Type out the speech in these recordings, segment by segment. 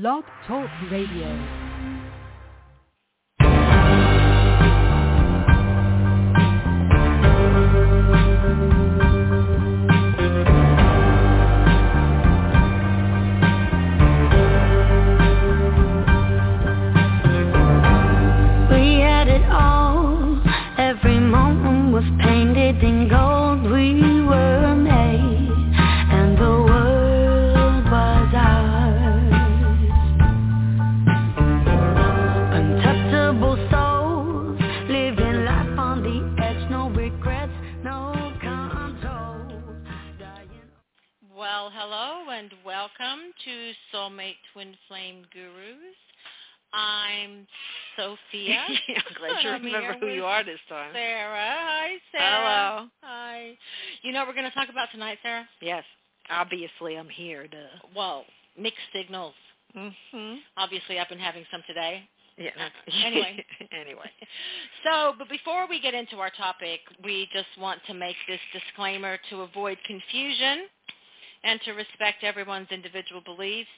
Blog Talk Radio. Welcome to Soulmate Twin Flame Gurus. I'm Sophia. I'm glad you remember who you are this time. Sarah. Hi, Sarah. Hello. Hi. You know what we're going to talk about tonight, Sarah? Yes, obviously I'm here to. Well, mixed signals. Mm-hmm. Obviously, I've been having some today. Yeah. Anyway. anyway. So, but before we get into our topic, we just want to make this disclaimer to avoid confusion and to respect everyone's individual beliefs.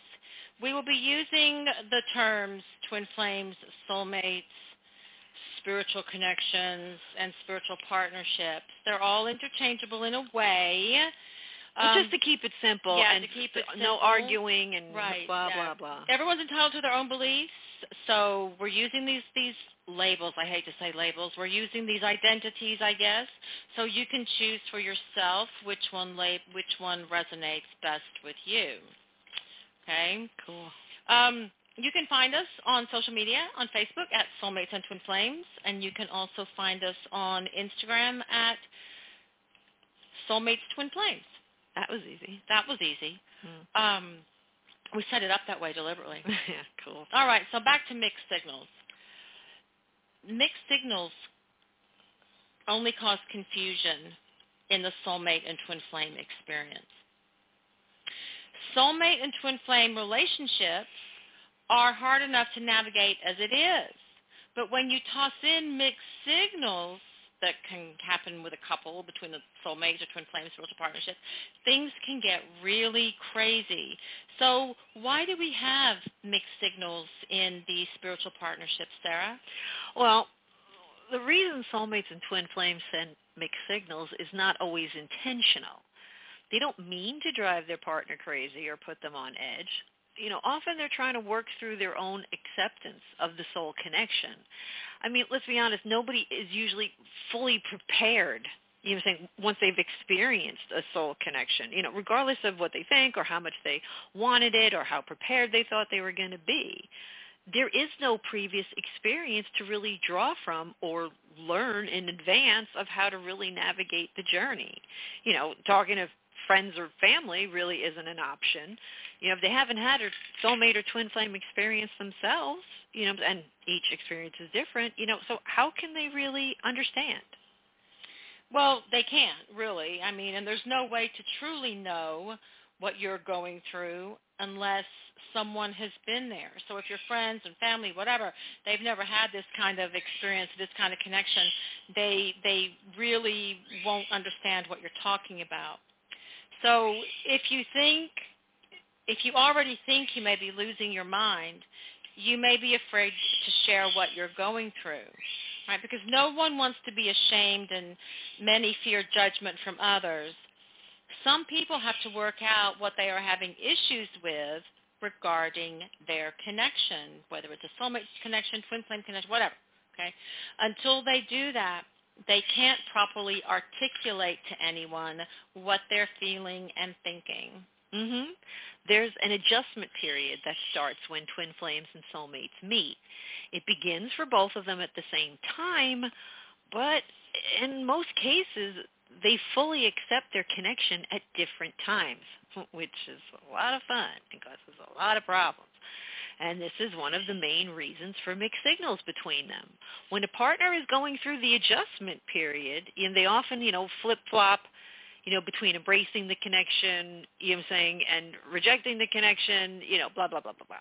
We will be using the terms twin flames, soulmates, spiritual connections, and spiritual partnerships. They're all interchangeable in a way. Um, just to keep it simple yeah, and to keep it simple. no arguing and Right, blah yeah. blah blah. everyone's entitled to their own beliefs so we're using these these labels i hate to say labels we're using these identities i guess so you can choose for yourself which one lab which one resonates best with you okay Cool. um, you can find us on social media on facebook at soulmates and twin flames and you can also find us on instagram at soulmates twin flames That was easy. that was easy Mm. um, we set it up that way deliberately yeah, cool. all right, so back to mixed signals. Mixed signals only cause confusion in the soulmate and twin flame experience. Soulmate and twin flame relationships are hard enough to navigate as it is. But when you toss in mixed signals that can happen with a couple between the soulmate or twin flame spiritual partnership, things can get really crazy. So why do we have mixed signals in these spiritual partnerships, Sarah? Well, the reason soulmates and twin flames send mixed signals is not always intentional. They don't mean to drive their partner crazy or put them on edge. You know, often they're trying to work through their own acceptance of the soul connection. I mean, let's be honest, nobody is usually fully prepared, you know, saying, once they've experienced a soul connection, you know, regardless of what they think or how much they wanted it or how prepared they thought they were going to be there is no previous experience to really draw from or learn in advance of how to really navigate the journey. You know, talking to friends or family really isn't an option. You know, if they haven't had a soulmate or twin flame experience themselves, you know, and each experience is different, you know, so how can they really understand? Well, they can't really. I mean, and there's no way to truly know what you're going through unless someone has been there. So if your friends and family, whatever, they've never had this kind of experience, this kind of connection, they they really won't understand what you're talking about. So if you think if you already think you may be losing your mind, you may be afraid to share what you're going through. Right? Because no one wants to be ashamed and many fear judgment from others. Some people have to work out what they are having issues with regarding their connection, whether it's a soulmate connection, twin flame connection, whatever. Okay? Until they do that, they can't properly articulate to anyone what they're feeling and thinking. Mhm. There's an adjustment period that starts when twin flames and soulmates meet. It begins for both of them at the same time, but in most cases they fully accept their connection at different times, which is a lot of fun and causes a lot of problems. And this is one of the main reasons for mixed signals between them. When a partner is going through the adjustment period, and they often, you know, flip-flop you know, between embracing the connection, you know what I'm saying, and rejecting the connection, you know, blah, blah, blah, blah, blah.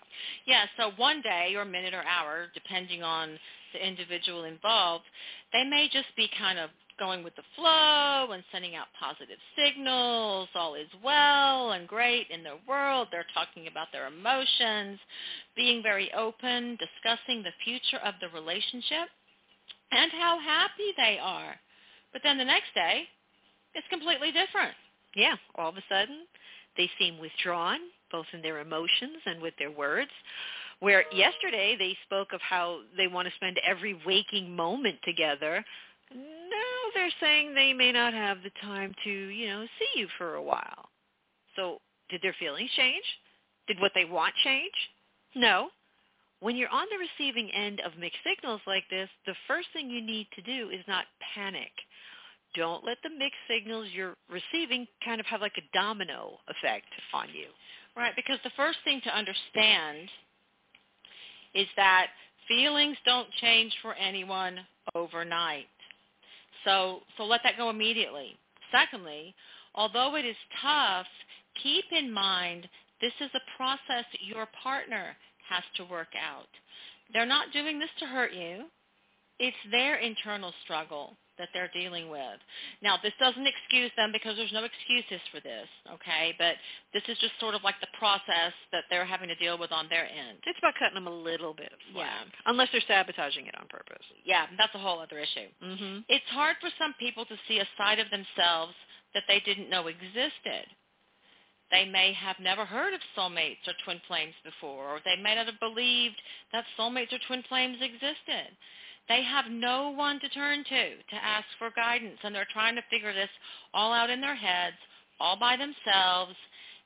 Yeah, so one day or minute or hour, depending on the individual involved, they may just be kind of going with the flow and sending out positive signals. All is well and great in their world. They're talking about their emotions, being very open, discussing the future of the relationship and how happy they are. But then the next day, it's completely different. Yeah, all of a sudden, they seem withdrawn, both in their emotions and with their words. Where yesterday they spoke of how they want to spend every waking moment together, they're saying they may not have the time to, you know, see you for a while. So did their feelings change? Did what they want change? No. When you're on the receiving end of mixed signals like this, the first thing you need to do is not panic. Don't let the mixed signals you're receiving kind of have like a domino effect on you. Right, because the first thing to understand is that feelings don't change for anyone overnight. So, so let that go immediately. Secondly, although it is tough, keep in mind this is a process your partner has to work out. They're not doing this to hurt you. It's their internal struggle that they're dealing with. Now, this doesn't excuse them because there's no excuses for this, okay? But this is just sort of like the process that they're having to deal with on their end. It's about cutting them a little bit slack, yeah. unless they're sabotaging it on purpose. Yeah, that's a whole other issue. Mm-hmm. It's hard for some people to see a side of themselves that they didn't know existed. They may have never heard of soulmates or twin flames before, or they may not have believed that soulmates or twin flames existed. They have no one to turn to to ask for guidance, and they're trying to figure this all out in their heads, all by themselves,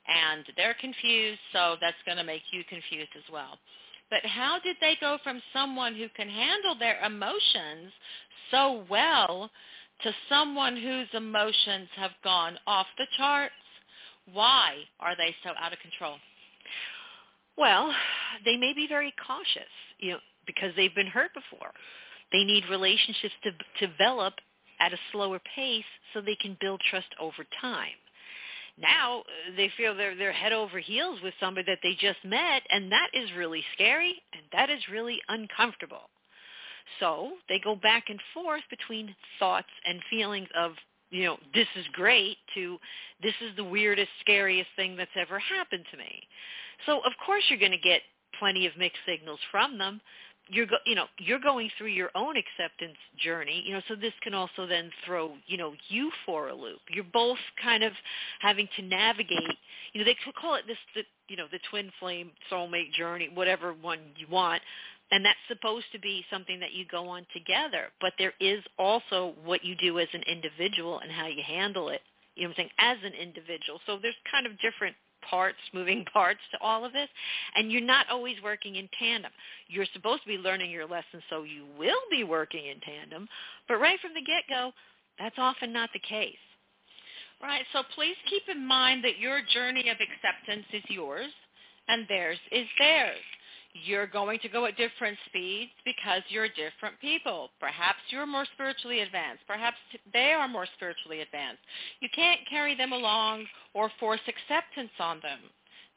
and they're confused, so that's going to make you confused as well. But how did they go from someone who can handle their emotions so well to someone whose emotions have gone off the charts? Why are they so out of control? Well, they may be very cautious, you know, because they've been hurt before. They need relationships to, develop at a slower pace so they can build trust over time. Now uh, they feel they're they're head over heels with somebody that they just met, and that is really scary and that is really uncomfortable. So they go back and forth between thoughts and feelings of, you know, this is great to this is the weirdest, scariest thing that's ever happened to me. So of course you're going to get plenty of mixed signals from them, you're go, you know you're going through your own acceptance journey you know so this can also then throw you know you for a loop. You're both kind of having to navigate you know they could call it this the you know the twin flame soulmate journey whatever one you want and that's supposed to be something that you go on together but there is also what you do as an individual and how you handle it you know I'm saying as an individual. So there's kind of different parts, moving parts to all of this, and you're not always working in tandem. You're supposed to be learning your lessons so you will be working in tandem, but right from the get-go, that's often not the case. Right, so please keep in mind that your journey of acceptance is yours and theirs is theirs. You're going to go at different speeds because you're different people. Perhaps you're more spiritually advanced. Perhaps they are more spiritually advanced. You can't carry them along or force acceptance on them.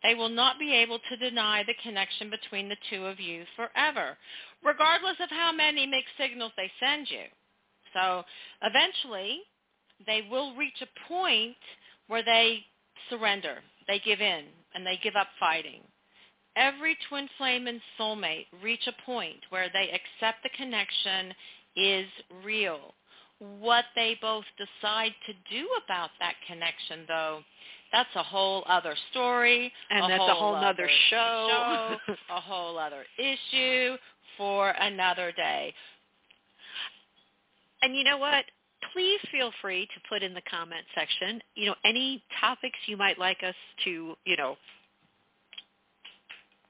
They will not be able to deny the connection between the two of you forever, regardless of how many mixed signals they send you. So eventually, they will reach a point where they surrender, they give in, and they give up fighting every twin flame and soulmate reach a point where they accept the connection is real. What they both decide to do about that connection, though, that's a whole other story. And a that's whole a whole other show. show a whole other issue for another day. And you know what? Please feel free to put in the comment section, you know, any topics you might like us to, you know,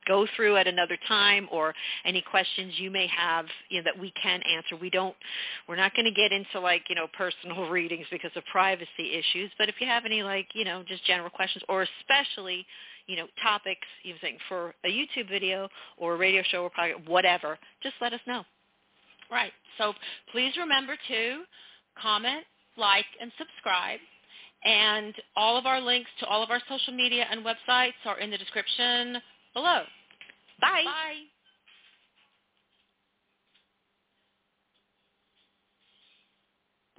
go through at another time or any questions you may have you know that we can answer. We don't we're not going to get into like you know personal readings because of privacy issues but if you have any like you know just general questions or especially you know topics you think for a youtube video or a radio show or whatever just let us know. Right. So please remember to comment like and subscribe. And all of our links to all of our social media and websites are in the description below. Bye. Bye.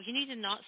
You need to not